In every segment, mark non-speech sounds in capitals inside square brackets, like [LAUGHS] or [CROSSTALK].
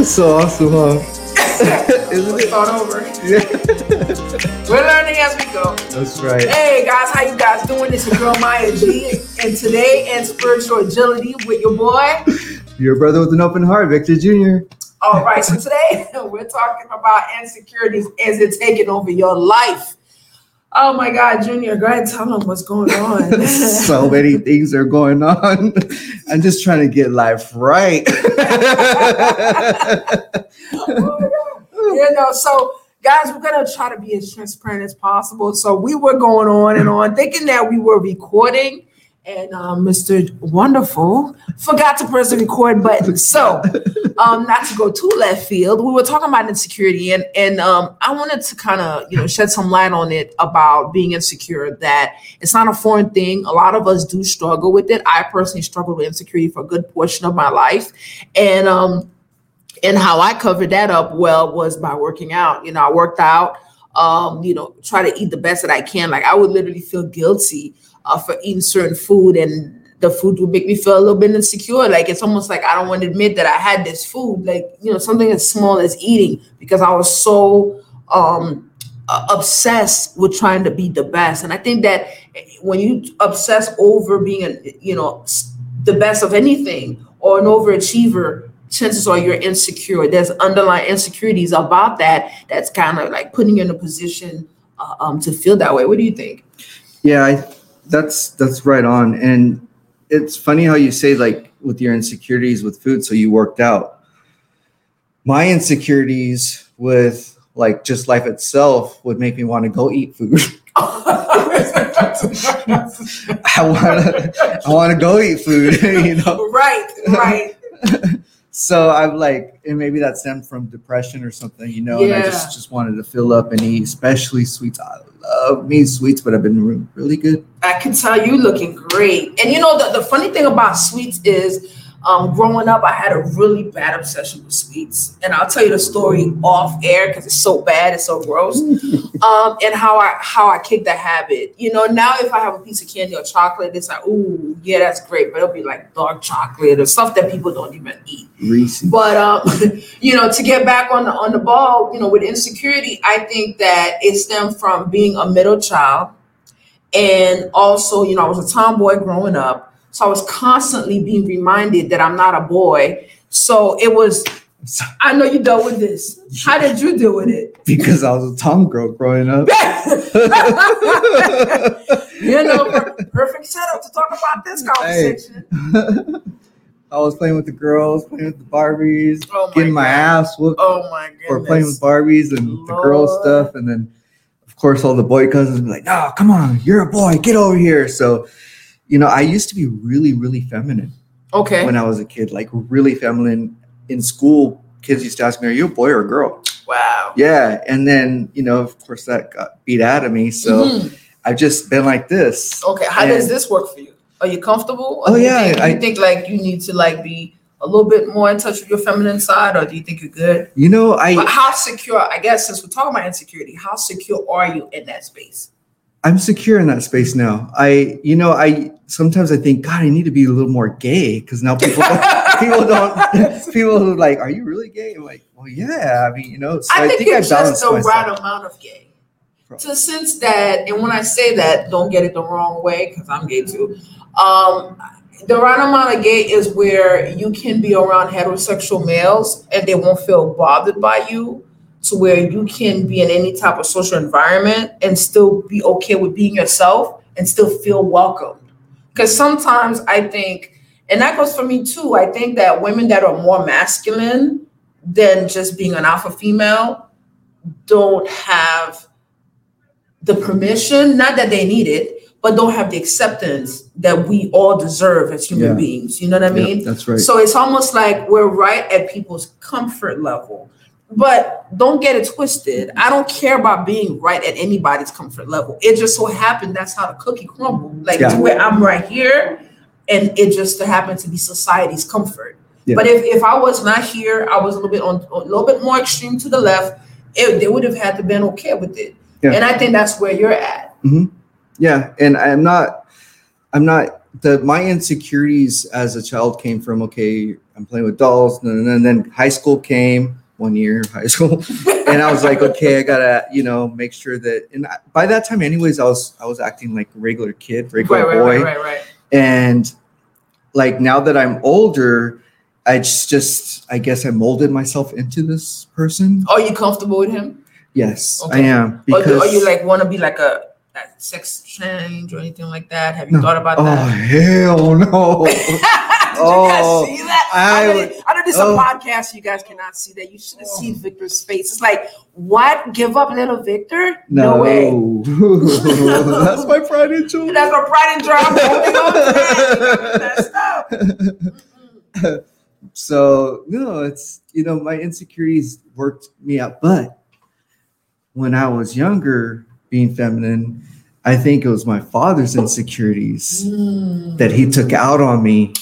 It's so awesome, huh? Isn't it? start over. Yeah. We're learning as we go. That's right. Hey guys, how you guys doing? It's your girl Maya G, and today in spiritual agility with your boy. Your brother with an open heart, Victor Jr. All right, so today [LAUGHS] we're talking about insecurities. Is it taking over your life? Oh my God, Junior, go ahead, tell them what's going on. [LAUGHS] so many things are going on. [LAUGHS] I'm just trying to get life right. [LAUGHS] you know, so guys, we're gonna try to be as transparent as possible. So we were going on and on, thinking that we were recording, and um, Mr. Wonderful forgot to press the record button. So, um, not to go too left field, we were talking about insecurity, and and um, I wanted to kind of you know shed some light on it about being insecure. That it's not a foreign thing. A lot of us do struggle with it. I personally struggled with insecurity for a good portion of my life, and um and how I covered that up well was by working out. You know, I worked out, um, you know, try to eat the best that I can. Like I would literally feel guilty uh, for eating certain food and the food would make me feel a little bit insecure. Like it's almost like I don't want to admit that I had this food, like, you know, something as small as eating because I was so um uh, obsessed with trying to be the best. And I think that when you obsess over being a, you know, the best of anything or an overachiever, chances are you're insecure. There's underlying insecurities about that. That's kind of like putting you in a position uh, um, to feel that way. What do you think? yeah, I, that's that's right on. And it's funny how you say like with your insecurities with food, so you worked out. My insecurities with like just life itself would make me want to go eat food. [LAUGHS] I want to I want to go eat food, [LAUGHS] you know. right, right. [LAUGHS] So I'm like, and maybe that stemmed from depression or something, you know. Yeah. And I just just wanted to fill up and eat, especially sweets. I love me sweets, but I've been re- really good. I can tell you looking great. And you know, the, the funny thing about sweets is um, growing up, I had a really bad obsession with sweets. And I'll tell you the story off air because it's so bad, it's so gross. [LAUGHS] um, and how I how I kicked that habit. You know, now if I have a piece of candy or chocolate, it's like, ooh, yeah, that's great. But it'll be like dark chocolate or stuff that people don't even eat. But um, [LAUGHS] you know, to get back on the on the ball, you know, with insecurity, I think that it stemmed from being a middle child, and also, you know, I was a tomboy growing up, so I was constantly being reminded that I'm not a boy. So it was. I know you dealt with this. How did you deal with it? [LAUGHS] Because I was a tom girl growing up. [LAUGHS] you know, perfect setup to talk about this conversation. [LAUGHS] I was playing with the girls, playing with the Barbies, Oh my getting my God. ass whooped Oh my goodness. for playing with Barbies and the girl stuff. And then, of course, all the boy cousins be like, no, come on, you're a boy, get over here. So, you know, I used to be really, really feminine Okay. when I was a kid, like really feminine. In school, kids used to ask me, are you a boy or a girl? wow. Yeah. And then, you know, of course, that got beat out of me. So Mhm. I've just been like this. Okay, how does this work for you? Are you comfortable? Or Oh, do you yeah, think, I- you think like you need to like be a little bit more in touch with your feminine side, or do you think you're good? You know, I. But how secure? I guess since we're talking about insecurity, how secure are you in that space? I'm secure in that space now. I, you know, I sometimes I think, God, I need to be a little more gay because now people [LAUGHS] people don't people who like, are you really gay? I'm like, well, yeah. I mean, you know, so I think, you're just balanced the myself. right amount of gay. To the sense that, and when I say that, don't get it the wrong way, because I'm gay too. Um, the right amount of gay is where you can be around heterosexual males and they won't feel bothered by you, to where you can be in any type of social environment and still be okay with being yourself and still feel welcomed. Because sometimes I think, and that goes for me too, I think that women that are more masculine than just being an alpha female don't have the permission, not that they need it, but don't have the acceptance that we all deserve as human Yeah. beings. You know what I Yeah, mean? that's right. So it's almost like we're right at people's comfort level. But don't get it twisted. I don't care about being right at anybody's comfort level. It just so happened that's how the cookie crumbled. Like Yeah. where I'm right here, and it just happened to be society's comfort. Yeah. But if, if I was not here, I was a little bit on a little bit more extreme to the left, it, they would have had to been okay with it. Yeah. And I think that's where you're at. Mm-hmm. yeah, and I'm not, I'm not the my insecurities as a child came from okay, I'm playing with dolls, and then high school came one year of high [LAUGHS] school, and I was like, okay, I gotta you know make sure that. And I- by that time, anyways, I was I was acting like a regular kid, regular right, boy, right, right, right. and like now that I'm older, I just just I guess I molded myself into this person. Are you comfortable with him? Yes, I Okay. am Or, because. or you like want to be like a, a sex change or anything like that? Have you No. thought about Oh that? Oh hell no! [LAUGHS] Did you Oh, guys see that? I, I know, would- I know this is oh. a podcast. You guys cannot see that. You should have seen Victor's face. It's like, what? Give up, little Victor? No, way. [LAUGHS] that's my pride and joy. That's my pride and joy. I'm holding on to that. You got me messed up. [LAUGHS] so no, it's you know my insecurities worked me out, but when I was younger, being feminine, I think it was my father's insecurities Mm, that he took out on me.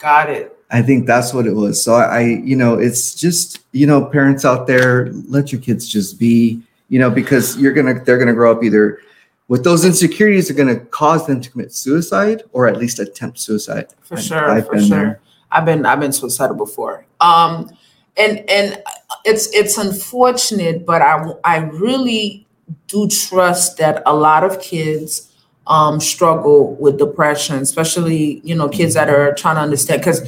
Got it. I think that's what it was. So I, I, you know, it's just, you know, parents out there, let your kids just be, you know, because you're gonna, they're gonna grow up either with those insecurities are gonna cause them to commit suicide or at least attempt suicide. For And sure, I've for been sure. there. I've been I've been suicidal before. Um, and and it's it's unfortunate, but I I really do trust that a lot of kids um struggle with depression, especially you know kids that are trying to understand because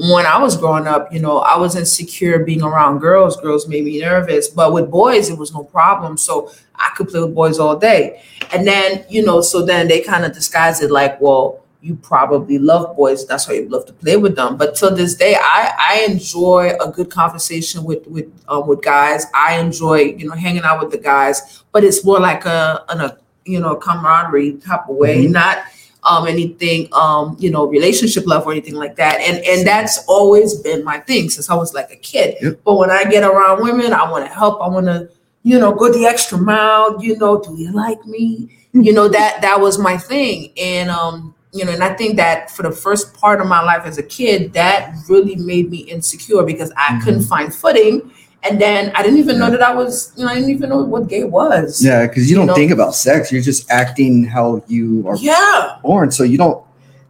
when I was growing up, you know, I was insecure being around girls. Girls made me nervous, but with boys, it was no problem. So I could play with boys all day. And then, you know, so then they kind of disguise it like, well, you probably love boys. That's why you love to play with them. But till this day, I I enjoy a good conversation with with um, with guys. I enjoy you know hanging out with the guys. But it's more like a an a you know camaraderie type of way, Mhm. not um anything um you know relationship love or anything like that. And and that's always been my thing since I was like a kid. Yep. But when I get around women, I want to help. I want to you know go the extra mile. You know, do you like me? you know that that was my thing and um you know and i think that for the first part of my life as a kid that really made me insecure because i Mhm. couldn't find footing and then i didn't even know that i was you know i didn't even know what gay was Yeah, because you You don't know? think about sex. You're just acting how you are yeah born. So you don't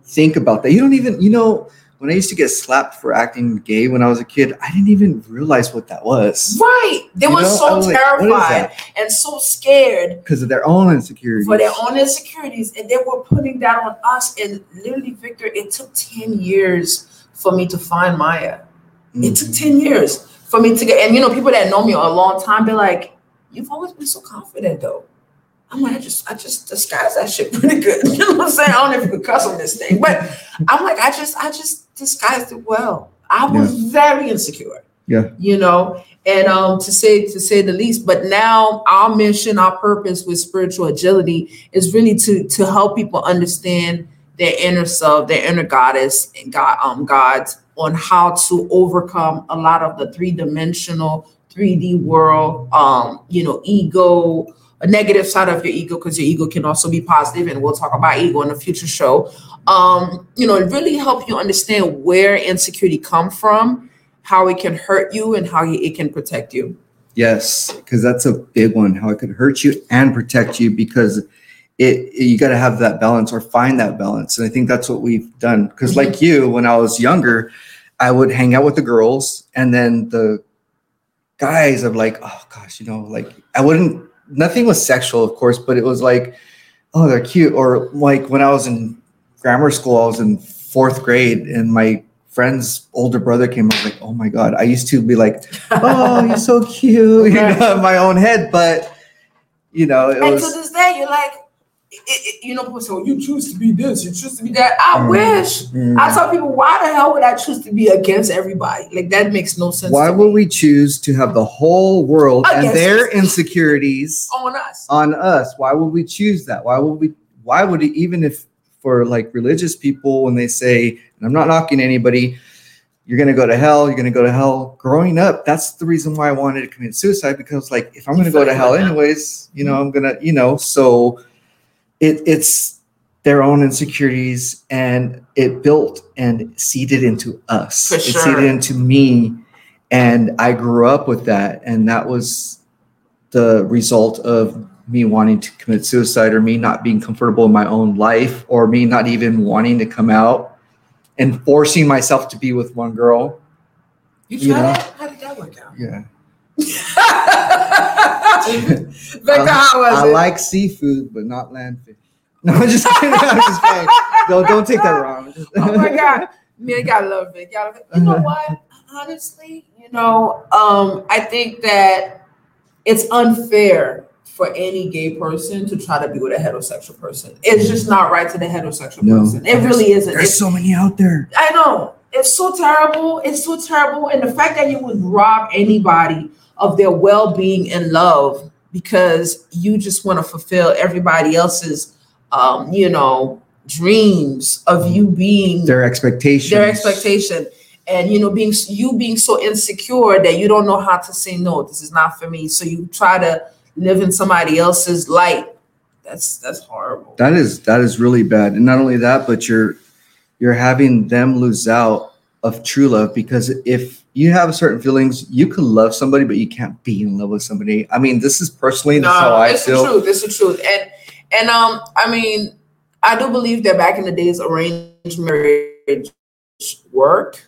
think about that. You don't even, you know, when I used to get slapped for acting gay when I was a kid, I didn't even realize what that was. right they You were know, so like, terrified that? and so scared Because of their own insecurities. for their own insecurities and they were putting that on us and literally victor it took 10 years for me to find maya It took mm. 10 years for me to get, and you know, people that know me a long time, they're like, you've always been so confident though. I'm like, I just, I just disguise that shit [LAUGHS] pretty good. [LAUGHS] You know what I'm saying? I don't know if you could cuss on this thing, but I'm like, I just, I just disguised it well. I was very insecure. Yeah. You know, and um to say to say the least, but now our mission, our purpose with spiritual agility is really to to help people understand their inner self, their inner goddess and God um gods on how to overcome a lot of the three-dimensional 3D world, um, you know, ego, a negative side of your ego, because your ego can also be positive, and we'll talk about ego in a future show. Um, you know, it really help you understand where insecurity come from, how it can hurt you, and how it can protect you. Yes, because that's a big one. How it could hurt you and protect you because it you got to have that balance or find that balance. And I think that's what we've done. Because Mhm. like you, when I was younger, I would hang out with the girls, and then the guys. I'm like, oh gosh, you know, like I wouldn't. Nothing was sexual, of course, but it was like, oh, they're cute. Or like when I was in grammar school, I was in fourth grade, and my friend's older brother came. I was like, oh my god. I used to be like oh, you're so cute, [LAUGHS] you know, in my own head. But you know, it and to this day, you're like, it, it, you know, people say, "Oh, you choose to be this, you choose to be that. I Mm. wish. Mm. I tell people, why the hell would I choose to be against everybody? Like that makes no sense. why would we choose to have the whole world and their us. insecurities on us? on us? Why would we choose that? Why would we? Why would it even if for like religious people when they say, and I'm not knocking anybody, you're gonna go to hell, you're gonna go to hell. Growing up, that's the reason why I wanted to commit suicide because like if I'm You gonna go to hell anyways, you know, I'm gonna, you know, so it it's their own insecurities and it built and seeded into us. For It seeded into me. And I grew up with that. And that was the result of me wanting to commit suicide or me not being comfortable in my own life or me not even wanting to come out and forcing myself to be with one girl. You You tried know? that? How did that work out? Yeah. [LAUGHS] Becca, how was I it? like seafood, but not landfish. [LAUGHS] No, I'm just kidding. I'm just kidding. Don't, don't take that wrong. oh my god, [LAUGHS] man, gotta love it. Gotta, love it. you know what? Honestly, you know, um, I think that it's unfair for any gay person to try to be with a heterosexual person. It's just not right to the heterosexual No. person. It really isn't. There's It's- so many out there. I know. It's so terrible. It's so terrible. And the fact that you would rob anybody of their well-being and love because you just want to fulfill everybody else's um, you know, dreams of you being Their expectations. their expectation and you know being you being so insecure that you don't know how to say no this is not for me so you try to live in somebody else's light that's that's horrible That is that is really bad. And not only that, but you're you're having them lose out of true love because if you have certain feelings, you can love somebody, but you can't be in love with somebody. I mean, this is personally this is how I it's feel. the truth it's the truth and and um i mean i do believe that back in the days arranged marriage worked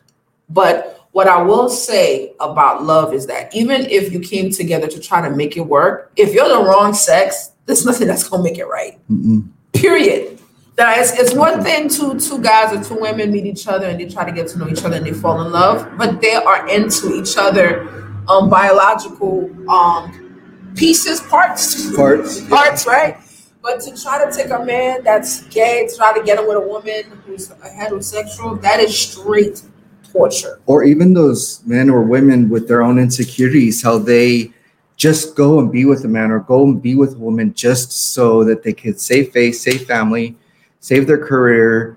but what i will say about love is that even if you came together to try to make it work if you're the wrong sex there's nothing that's gonna make it right Mm-mm. period. It's, it's one thing two two guys or two women meet each other and they try to get to know each other and they fall in love, but they are into each other um biological um pieces, parts, Parts, yeah. [LAUGHS] parts, right? But to try to take a man that's gay, to try to get him with a woman who's a heterosexual, that is straight torture. Or even those men or women with their own insecurities, how they just go and be with a man or go and be with a woman just so that they could save face, save family, save their career,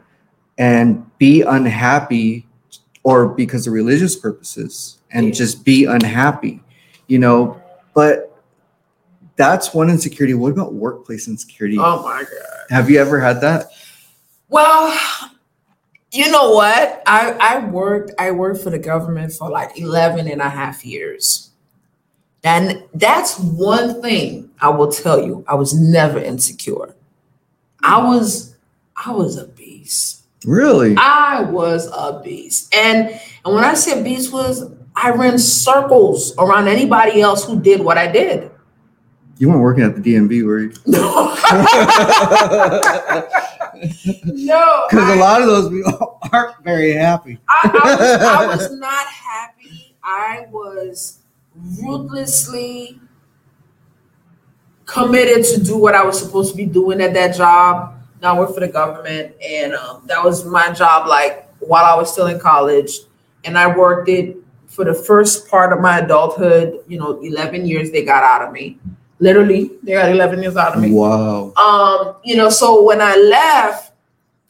and be unhappy or because of religious purposes and Yeah. just be unhappy, you know. But that's one insecurity. What about workplace insecurity? Oh my god. Have you ever had that? Well, you know what? I, I worked I worked for the government for like 11 and a half years. And that's one thing I will tell you. I was never insecure. I was I was a beast. Really? I was a beast. And and when I said beast was I ran circles around anybody else who did what I did. You weren't working at the DMV, were you? [LAUGHS] No. no. Because a lot of those people [LAUGHS] aren't very happy. I, I, was, I [LAUGHS] was not happy. I was ruthlessly committed to do what I was supposed to be doing at that job. Now I work for the government, and um, that was my job. Like while I was still in college, and I worked it for the first part of my adulthood. You know, eleven years they got out of me. Literally, they got eleven years out of me Wow. um you know so when i left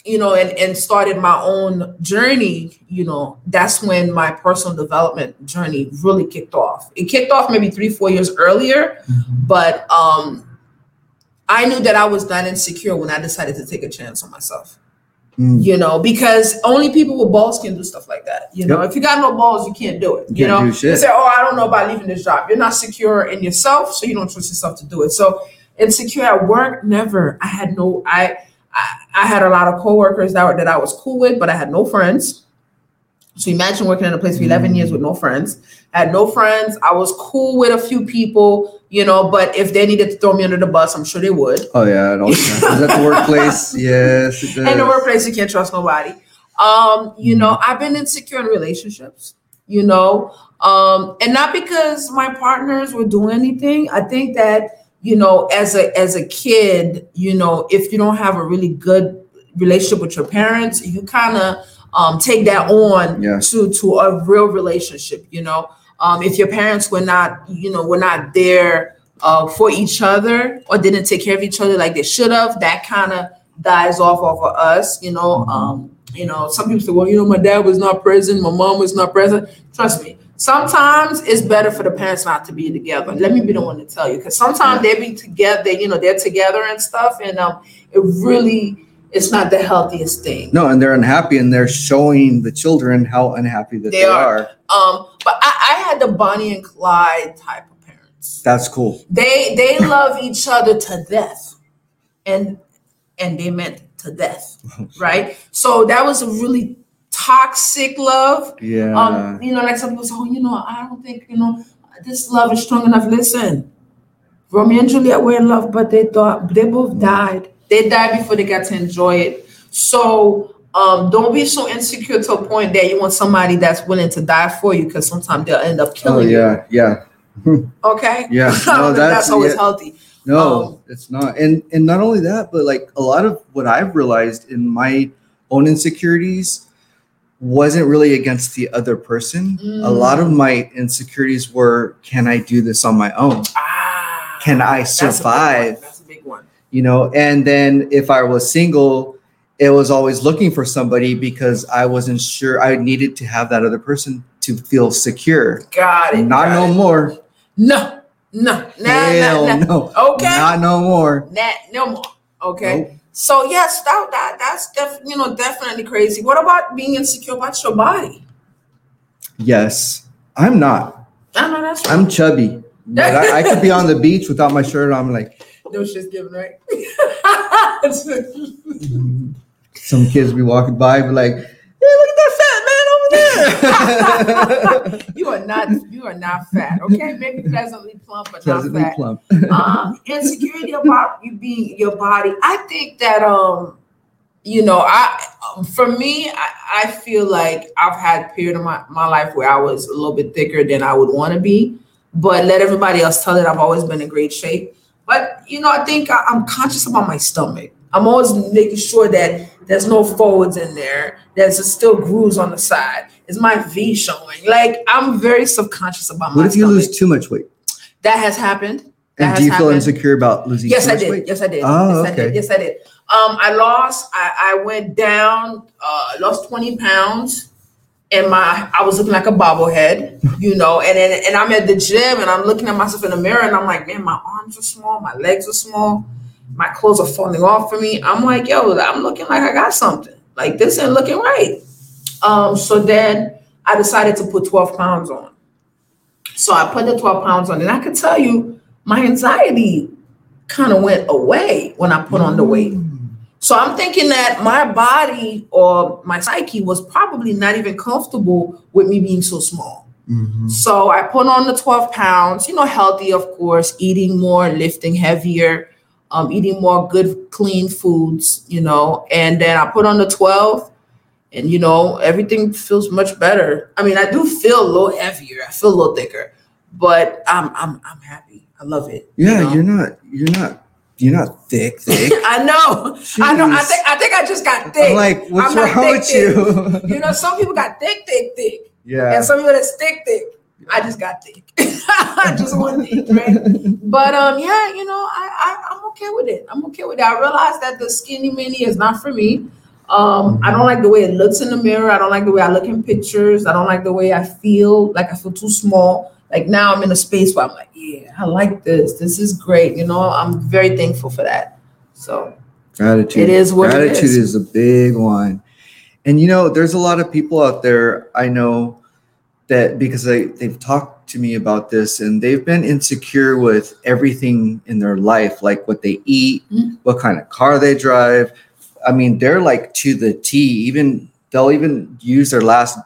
you know and and started my own journey you know that's when my personal development journey really kicked off it kicked off maybe three four years earlier but um i knew that i was not insecure when i decided to take a chance on myself. Mm. you know because only people with balls can do stuff like that. You know Yep. if you got no balls you can't do it. You you know? you say oh i don't know about leaving this job. You're not secure in yourself so you don't trust yourself to do it. So insecure at work never. I had no i i, I had a lot of coworkers that, were, that i was cool with but i had no friends so imagine working in a place for 11 years with no friends I had no friends i was cool with a few people you know but if they needed to throw me under the bus i'm sure they would Oh yeah, it all happens at the workplace. [LAUGHS] Yes, it does. in the workplace you can't trust nobody um you Mhm. know i've been insecure in relationships you know um and not because my partners were doing anything i think that you know as a as a kid you know if you don't have a really good relationship with your parents you kind of um take that on Yeah. to to a real relationship you know? Um if your parents were not you know were not there uh for each other or didn't take care of each other like they should have that kind of dies off of us you know? Mhm. um you know some people say well you know my dad was not present my mom was not present. Trust me sometimes it's better for the parents not to be together. Let me be the one to tell you because sometimes they be together you know they're together and stuff and um it really it's not the healthiest thing No, and they're unhappy, and they're showing the children how unhappy that They they, are. are. Um, but I, I had the Bonnie and Clyde type of parents. That's cool. They they love each other to death, and and they meant to death, [LAUGHS] right? So that was a really toxic love. Yeah. Um, you know, like some people say, oh, you know, I don't think you know this love is strong enough. Listen, Romeo and Juliet were in love, but they thought they both died. They die before they got to enjoy it. So um, don't be so insecure to a point that you want somebody that's willing to die for you, because sometimes they'll end up killing you. oh killing yeah, yeah. [LAUGHS] Okay. yeah. No, [LAUGHS] that's, that's always yeah. healthy. No, Um, it's not. And and not only that, but like a lot of what I've realized in my own insecurities wasn't really against the other person. A lot of my insecurities were can I do this on my own? Ah, Can I that's a big one. survive? That's a big one. You know, and then if I was single, it was always looking for somebody because I wasn't sure I needed to have that other person to feel secure. Got it. Not got no it. more. No, no, nah, Hell nah, nah. no. Okay. Not no more. Nah, no more. Okay. Nope. So yes, that, that that's def, you know definitely crazy. What about being insecure about your body? Yes. I'm not. I know that's I'm chubby. [LAUGHS] But I, I could be on the beach without my shirt on. I'm like, no shit's given, right? [LAUGHS] some kids be walking by, be like, hey, look at that fat man over there. [LAUGHS] you are not you are not fat. Okay, maybe pleasantly plump, but Pleasantly not fat. plump. um, insecurity about you being your body. I think that um, you know, I um, for me, I, I feel like I've had a period of my, my life where I was a little bit thicker than I would want to be, but let everybody else tell it I've always been in great shape. But you know, I think I, I'm conscious about my stomach. I'm always making sure that there's no folds in there. There's still grooves on the side. Is my V showing? Like I'm very subconscious about my What if you stomach. lose too much weight? that has happened. That And has do you feel insecure about losing Yes, too I much did. weight? Yes, I did. Oh, yes, I did. okay. Yes, I did. Um, I lost. I, I went down. Uh, lost twenty pounds, and my I was looking like a bobblehead, you know. And then and I'm at the gym, and I'm looking at myself in the mirror, and I'm like, man, my arms are small, my legs are small, my clothes are falling off for me. I'm like, yo, I'm looking like I got something. Like this ain't looking right. Um, so then I decided to put 12 pounds on. So I put the 12 pounds on, and I can tell you, my anxiety kind of went away when I put on the weight. So I'm thinking that my body or my psyche was probably not even comfortable with me being so small. Mhm. So I put on the 12 pounds, you know, healthy, of course, eating more, lifting heavier, um, eating more good, clean foods, you know, and then I put on the 12 and, you know, everything feels much better. I mean, I do feel a little heavier. I feel a little thicker, but I'm, I'm, I'm happy. I love it. you Yeah, know? you're not. You're not. You're not thick, thick. [LAUGHS] I know. I know. I think, I think I just got thick. I'm like, what's I'm wrong thick, with you? [LAUGHS] You know, some people got thick, thick, thick. yeah. And some people that's thick, thick. I just got thick. [LAUGHS] I just one thick, right? But um, yeah, you know, I, I I'm okay with it. I'm okay with it. I realize that the skinny mini is not for me. Um, I don't like the way it looks in the mirror. I don't like the way I look in pictures. I don't like the way I feel. Like I feel too small. Like now I'm in a space where I'm like, yeah, I like this. This is great. You know, I'm very thankful for that. So Gratitude. It is what it Gratitude is. is a big one. And you know, there's a lot of people out there I know that because they, they've talked to me about this and they've been insecure with everything in their life, like what they eat, Mhm. what kind of car they drive. I mean, they're like to the T. Even they'll even use their last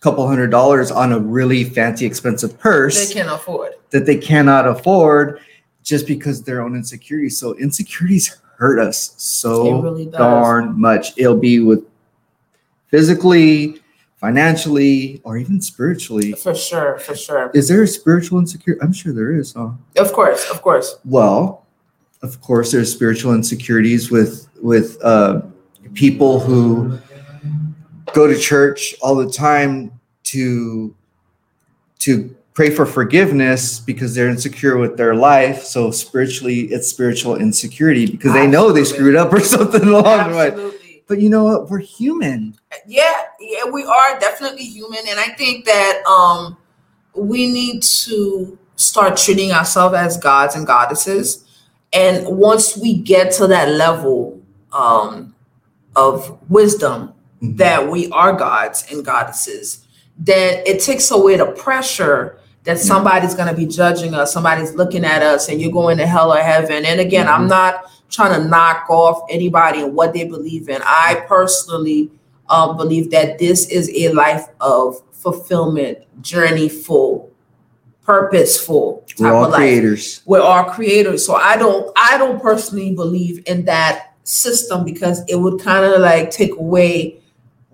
couple hundred dollars on a really fancy, expensive purse they can afford. that they cannot afford just because their own insecurities. So insecurities hurt us so really darn much. It'll be with physically, financially, or even spiritually. For sure, for sure. Is there a spiritual insecurity? I'm sure there is. Huh? Of course, of course. Well, of course, there's spiritual insecurities with with uh, people who go to church all the time to to pray for forgiveness because they're insecure with their life. So spiritually, it's spiritual insecurity because they know they screwed up or [LAUGHS] something along the way. But you know what? We're human. Yeah, yeah, we are definitely human, and I think that um we need to start treating ourselves as gods and goddesses. And once we get to that level um of wisdom. That we are gods and goddesses, then it takes away the pressure that somebody's going to be judging us, somebody's looking at us, and you're going to hell or heaven. And again, I'm Mhm. not trying to knock off anybody and what they believe in. I personally um, believe that this is a life of fulfillment, journeyful, purposeful type We're all of life creators. we're all creators. So I don't I don't personally believe in that system because it would kind of like take away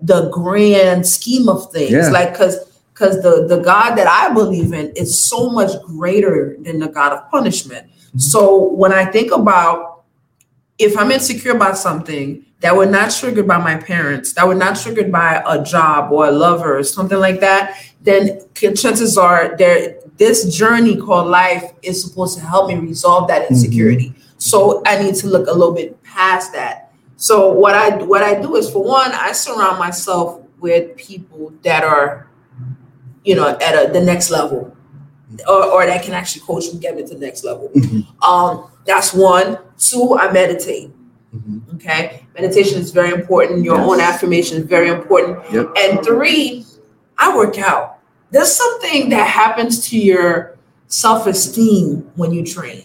the grand scheme of things. Yeah. Like cause because the the God that I believe in is so much greater than the God of punishment. Mhm. So when I think about if I'm insecure about something that were not triggered by my parents, that were not triggered by a job or a lover or something like that, then chances are there this journey called life is supposed to help me resolve that insecurity. So I need to look a little bit past that. So what I what I do is for one, I surround myself with people that are, you know, at a, the next level, or, or that can actually coach me get me to the next level. Mhm. Um, that's one. Two, I meditate. Mhm. Okay, meditation is very important. Your Yes. own affirmation is very important. Yep. And three, I work out. There's something that happens to your self esteem when you train.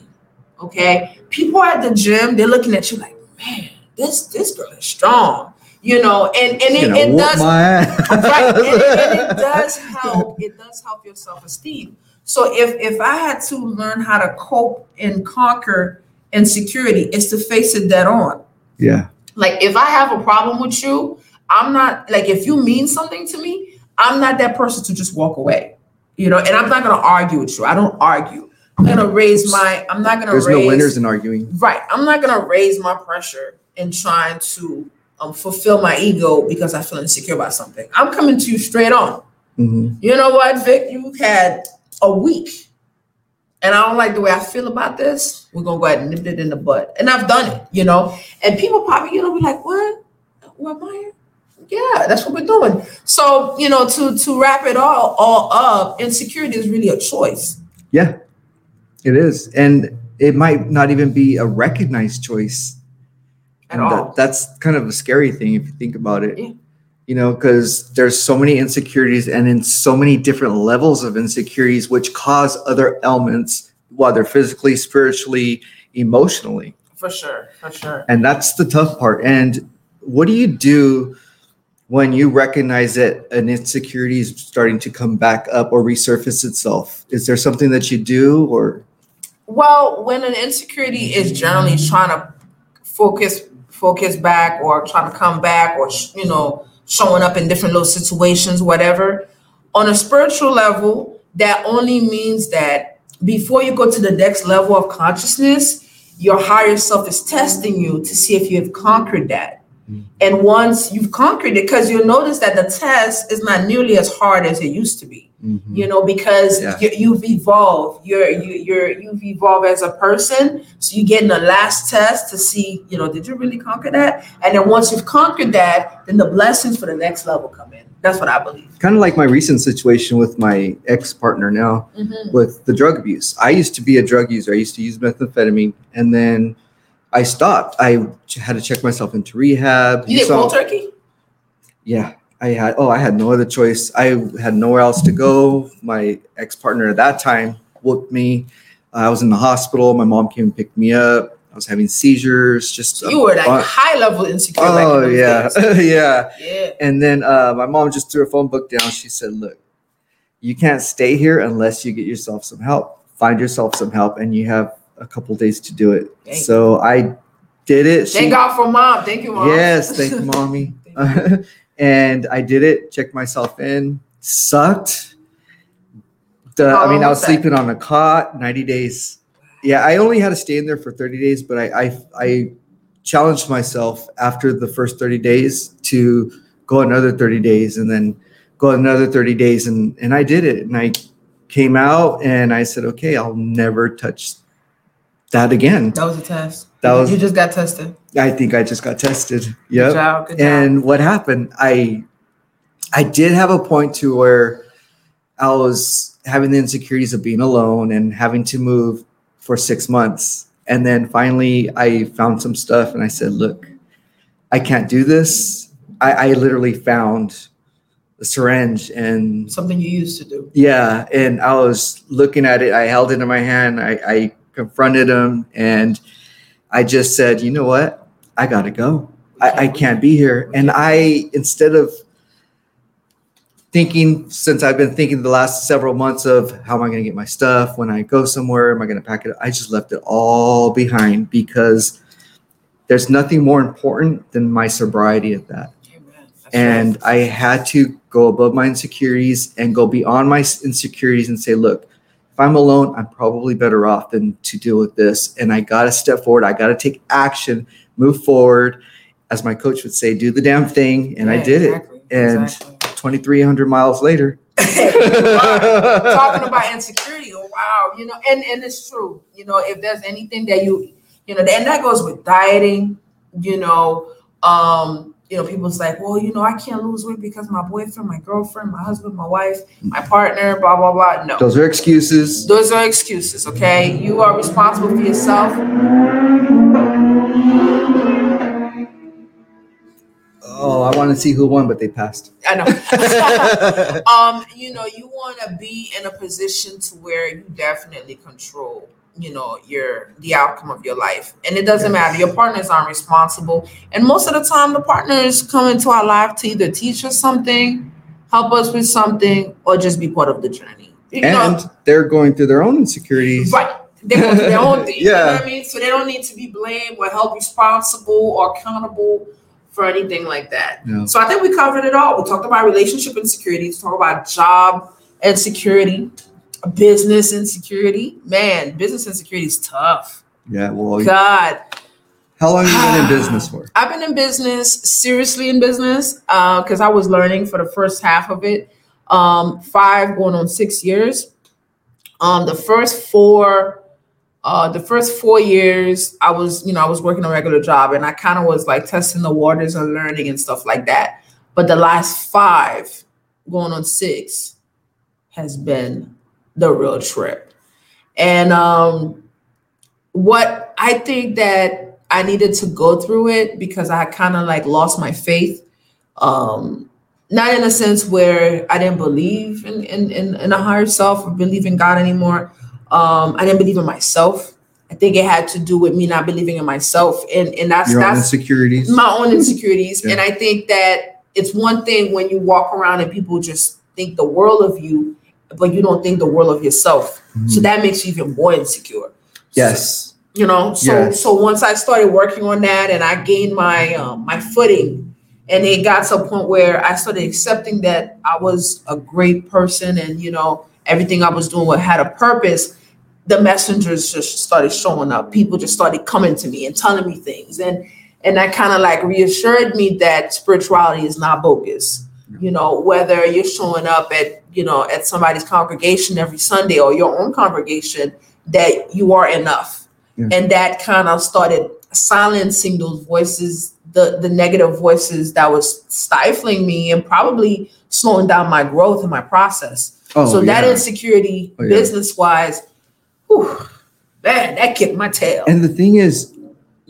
Okay, people at the gym, they're looking at you like, man, this this girl is strong. You know, and and it, it does [LAUGHS] right and, and it [LAUGHS] does help it does help your self-esteem so if if i had to learn how to cope and conquer insecurity it's to face it dead on Yeah. like if i have a problem with you i'm not like if you mean something to me i'm not that person to just walk away you know and i'm not going to argue with you i don't argue i'm going to raise my i'm not going to There's raise no winners in arguing. right i'm not going to raise my pressure in trying to um, fulfill my ego because i feel insecure about something i'm coming to you straight on Mhm. you know what, Vic? You had a week, and I don't like the way I feel about this. We're gonna go ahead and nip it in the butt, and I've done it, you know. And people probably, you know, be like, "What? What, Maya? Yeah, that's what we're doing." So, you know, to to wrap it all all up, insecurity is really a choice. Yeah, it is. And it might not even be a recognized choice. At And that- that's kind of a scary thing if you think about it. Yeah. You know, because there's so many insecurities and in so many different levels of insecurities, which cause other elements, whether physically, spiritually, emotionally. For sure, for sure. And that's the tough part. And what do you do when you recognize that an insecurity is starting to come back up or resurface itself? Is there something that you do or? Well, when an insecurity is generally trying to focus focus back or trying to come back or you know showing up in different little situations whatever on a spiritual level that only means that before you go to the next level of consciousness your higher self is testing you to see if you have conquered that. Mm-hmm. and once you've conquered it because you'll notice that the test is not nearly as hard as it used to be mm-hmm. you know because Yeah. you, you've evolved. You're you, you're you've evolved as a person. So you get in the last test to see you know did you really conquer that? And then once you've conquered that then the blessings for the next level come in. That's what i believe. Kind of like my recent situation with my ex partner now mm-hmm. with the drug abuse. I used to be a drug user. I used to use methamphetamine. And then I stopped. I had to check myself into rehab. you did So- cold turkey? Yeah i had oh i had no other choice. I had nowhere else to go. My ex-partner at that time whooped me. I was in the hospital. My mom came and picked me up. I was having seizures just you were like bunch- high level insecure oh yeah. [LAUGHS] yeah. Yeah. And then uh, my mom just threw her phone book down. She said look you can't stay here unless you get yourself some help. Find yourself some help and you have a couple days to do it Thank you. so i did it thank She- god for mom thank you mom Yes, thank you, mommy. [LAUGHS] Thank [LAUGHS] and I did it. Checked myself in. Sucked. The, I mean, I was oh, that? sleeping on a cot. Ninety days. Yeah, I only had to stay in there for thirty days, but I I, I challenged myself after the first thirty days to go another thirty days, and then go another thirty days, and and I did it. And I came out, and I said, okay, I'll never touch that again. that was a test That was- you just got tested I think I just got tested. good job good job and what happened i i did have a point to where i was having the insecurities of being alone and having to move for six months and then finally i found some stuff and i said look i can't do this i, I literally found a syringe and Something you used to do. yeah, and I was looking at it. I held it in my hand. I, I confronted him and I just said, you know what? I gotta go. I, I can't be here. And I, instead of thinking, since I've been thinking the last several months of how am I going to get my stuff when I go somewhere? Am I going to pack it? I just left it all behind because there's nothing more important than my sobriety at that. And. I had to go above my insecurities and go beyond my insecurities and say, look, if I'm alone, I'm probably better off than to deal with this. And I got to step forward. I got to take action, move forward. As my coach would say, do the damn thing. And I did exactly, it. And exactly. 2,300 miles later. [LAUGHS] talking about insecurity. Oh, wow, you know, and and it's true. You know, if there's anything that you, you know, and that goes with dieting. You know, um, you know, people's like, well, you know, I can't lose weight because my boyfriend, my girlfriend, my husband, my wife, my partner, blah blah blah. No, Those are excuses. those are excuses. Okay, you are responsible for yourself. Oh, I want to see who won, but they passed. I know. [LAUGHS] um, you know, you want to be in a position to where you definitely control, you know, your the outcome of your life. And it doesn't matter. Your partners aren't responsible. And most of the time the partners come into our life to either teach us something, help us with something, or just be part of the journey. You know, and they're going through their own insecurities. Right. They go through their own [LAUGHS] thing. You know Yeah. what I mean? So they don't need to be blamed or held responsible or accountable for anything like that. No. So I think we covered it all. We talked about relationship insecurities, talked about job insecurity, business insecurity. Man, business insecurity is tough. Yeah. Well, God. how long have you been in [SIGHS] business for? I've been in business, seriously in business, because I was learning for the first half of it. Um, five going on six years. Um, the first four, uh, the first four years, I was, you know, I was working a regular job, and I kind of was like testing the waters and learning and stuff like that. But the last five, going on six, has been the real trip. And um, what I think that I needed to go through it because I kind of like lost my faith. Um, not in a sense where I didn't believe in, in, in, in a higher self or believe in God anymore. Um, I didn't believe in myself. I think it had to do with me not believing in myself. And, and that's, Your that's insecurities. my own insecurities. Yeah. And I think that it's one thing when you walk around and people just think the world of you, but you don't think the world of yourself. So Mhm. that makes you even more insecure. yes. You know, so Yes. so once I started working on that and I gained my um, my footing, and it got to a point where I started accepting that I was a great person, and you know everything I was doing had a purpose. The messengers just started showing up. People just started coming to me and telling me things, and and that kind of like reassured me that spirituality is not bogus. You know, whether you're showing up at you know at somebody's congregation every Sunday or your own congregation, that you are enough Yeah. and that kind of started silencing those voices the the negative voices that was stifling me and probably slowing down my growth and my process Oh, so that insecurity Oh, yeah. business wise man that kicked my tail And the thing is,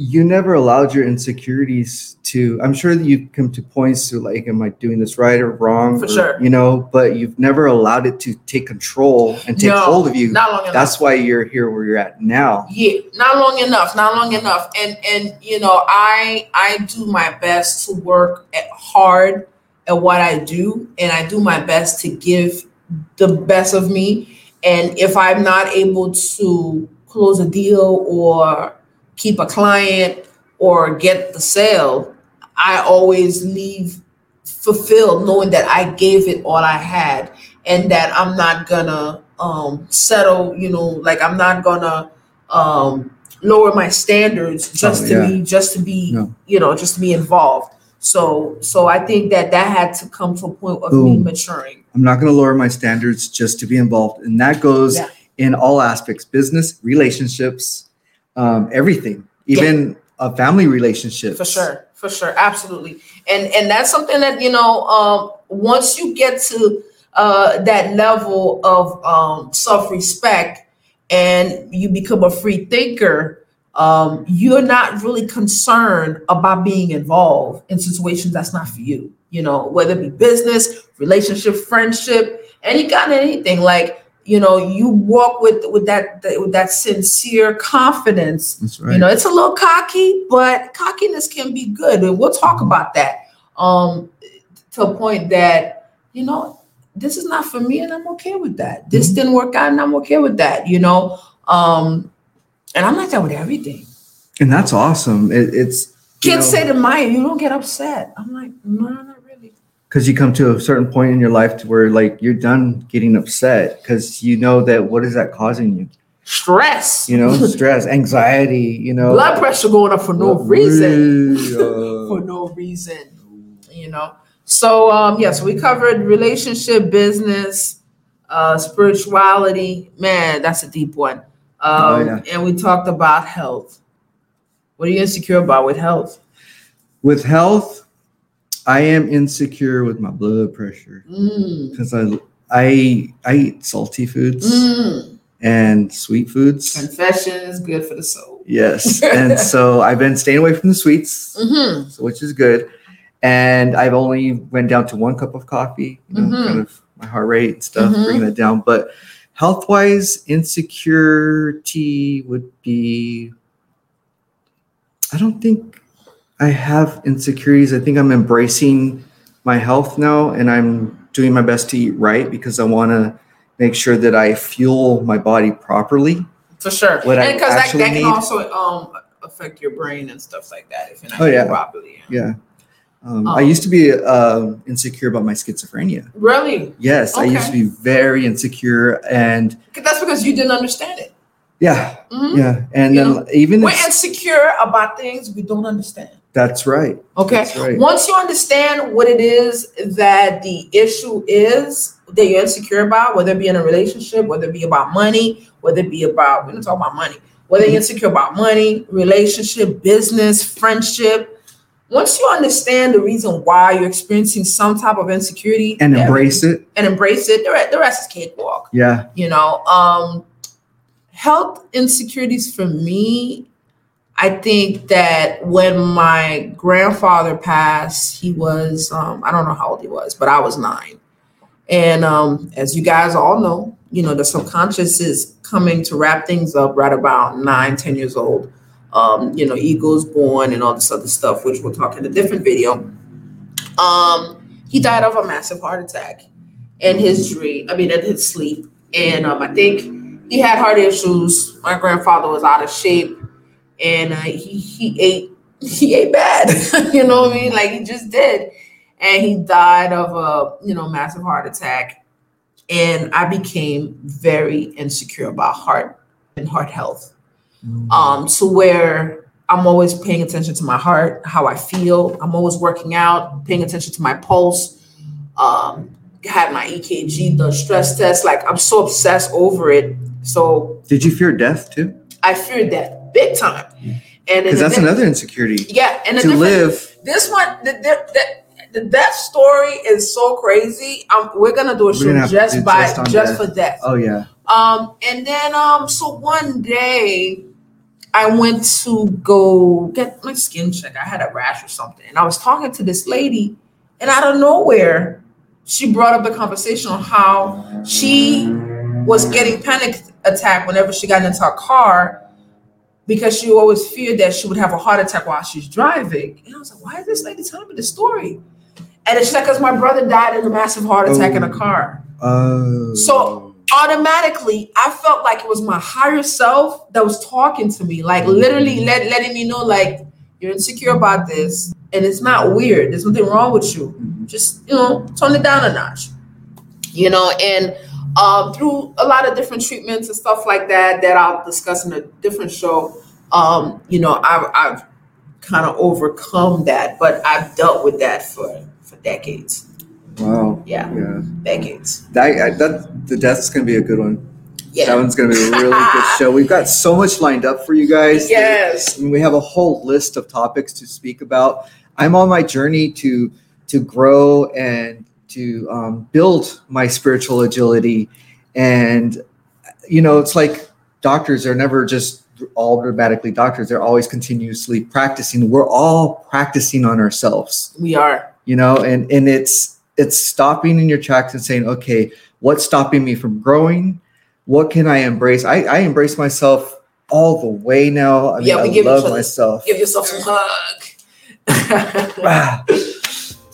you never allowed your insecurities to. I'm sure that you come to points to like, am I doing this right or wrong? For or, sure. You know, but you've never allowed it to take control and take No, hold of you. not long enough That's why you're here where you're at now. yeah not long enough not long enough and and you know i i do my best to work at hard at what i do and i do my best to give the best of me and if i'm not able to close a deal or keep a client or get the sale i always leave fulfilled knowing that i gave it all i had and that i'm not gonna um settle you know like i'm not gonna um lower my standards just Oh, to yeah. be just to be No. you know just to be involved so so i think that that had to come to a point of me maturing I'm not going to lower my standards just to be involved. And that goes Yeah. in all aspects business, relationships, um, everything, even a family relationship. for sure for sure absolutely and and that's something that you know um once you get to uh that level of um self-respect and you become a free thinker um you're not really concerned about being involved in situations that's not for you you know, whether it be business, relationship, friendship, any kind of anything. Like, you know, you walk with with that with that sincere confidence. That's right. You know, it's a little cocky, but cockiness can be good, and we'll talk about that. Um, to a point that you know, this is not for me, and I'm okay with that. This didn't work out, and I'm okay with that. You know, um, and I'm like that with everything. and that's awesome. It, it's Kids say to Maya, "You don't get upset." I'm like, no, really. Because you come to a certain point in your life to where like you're done getting upset because you know that what is that causing you? Stress, You know, [LAUGHS] stress, anxiety. You know, blood pressure going up for no reason. [LAUGHS] for no reason, you know. So um yeah, so we covered relationship, business, uh spirituality. Man, that's a deep one. Um Oh, yeah. and we talked about health. What are you insecure about with health? with health, I am insecure with my blood pressure Mm, because I I I eat salty foods mm. and sweet foods. Confession is good for the soul. Yes, [LAUGHS] and so I've been staying away from the sweets, hmm so which is good. And I've only went down to one cup of coffee, you know, Mhm. kind of my heart rate and stuff, Mhm. bringing it down. But health wise, insecurity would be. I don't think I have insecurities. I think I'm embracing my health now, and I'm doing my best to eat right because I want to make sure that I fuel my body properly. For sure. What I and because that, that can need- also um affect your brain and stuff like that if you're not Oh, eating yeah. properly. Yeah. Um, I Um, used to be um, insecure about my schizophrenia. Really? Yes, I used to be very insecure, and That's because you didn't understand it. yeah, Mhm. yeah, and You then know, even We're insecure about things we don't understand. That's right. Okay. That's right. Once you understand what it is that the issue is that you're insecure about, whether it be in a relationship, whether it be about money, whether it be about, we're not talking about money, whether you're insecure about money, relationship, business, friendship. Once you understand the reason why you're experiencing some type of insecurity And embrace it. and embrace it, the re- the rest is cakewalk Yeah, you know um health insecurities for me i think that when my grandfather passed he was um i don't know how old he was but i was nine. And um as you guys all know you know the subconscious is coming to wrap things up right about nine ten years old. Um you know eagles born and all this other stuff which we'll talk in a different video. Um he died of a massive heart attack in his dream i mean in his sleep. And um, I think he had heart issues. My grandfather was out of shape, and uh, he he ate he ate bad. [LAUGHS] you know what I mean? Like he just did, and he died of a you know massive heart attack. And I became very insecure about heart and heart health, um, to where I'm always paying attention to my heart, how I feel. I'm always working out, paying attention to my pulse. Um, had my EKG, the stress test. Like I'm so obsessed over it. So Did you fear death too? I feared that big time. And Because that's another insecurity. yeah, and To live, This one, the, the, the, the death story is so crazy. Um, we're gonna do a show gonna have to just by just death. for death. oh yeah, Um, and then um, so one day I went to go get my skin check. I had a rash or something, and I was talking to this lady, and out of nowhere, she brought up the conversation on how she was getting panic attack whenever she got into a car because she always feared that she would have a heart attack while she's driving. And I was like, why is this lady telling me this story? And it's like, because my brother died in a massive heart attack in a Oh. car oh, So- automatically I felt like it was my higher self that was talking to me, like literally mm. let, letting me know, like, you're insecure about this and it's not weird. There's nothing wrong with you. Mm-hmm. Just, you know, tone it down a notch. You know, and um, through a lot of different treatments and stuff like that, that I'll discuss in a different show, um, you know, I've, I've kind of overcome that, but I've dealt with that for, for decades. wow, Yeah, yeah. decades. That, I, that the death's gonna be a good one. Yeah. That one's gonna be a really good [LAUGHS] show. We've got so much lined up for you guys. Yes. I mean, we have a whole list of topics to speak about. I'm on my journey to to grow and to um, build my spiritual agility, and you know, it's like doctors are never just all automatically doctors; they're always continuously practicing. We're all practicing on ourselves. We are. you know, and and it's it's stopping in your tracks and saying, okay, what's stopping me from growing? What can I embrace? I, I embrace myself all the way now. I mean, Yeah, we I give love myself. Give yourself some hug. [LAUGHS]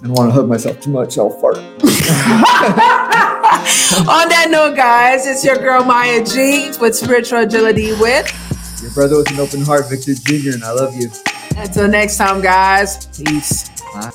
I don't want to hug myself too much. I'll fart. [LAUGHS] On that note, guys, it's your girl Maya G with Spiritual Agility with. Your brother with an open heart, Victor Jr., and I love you. Until next time, guys. Peace. Bye.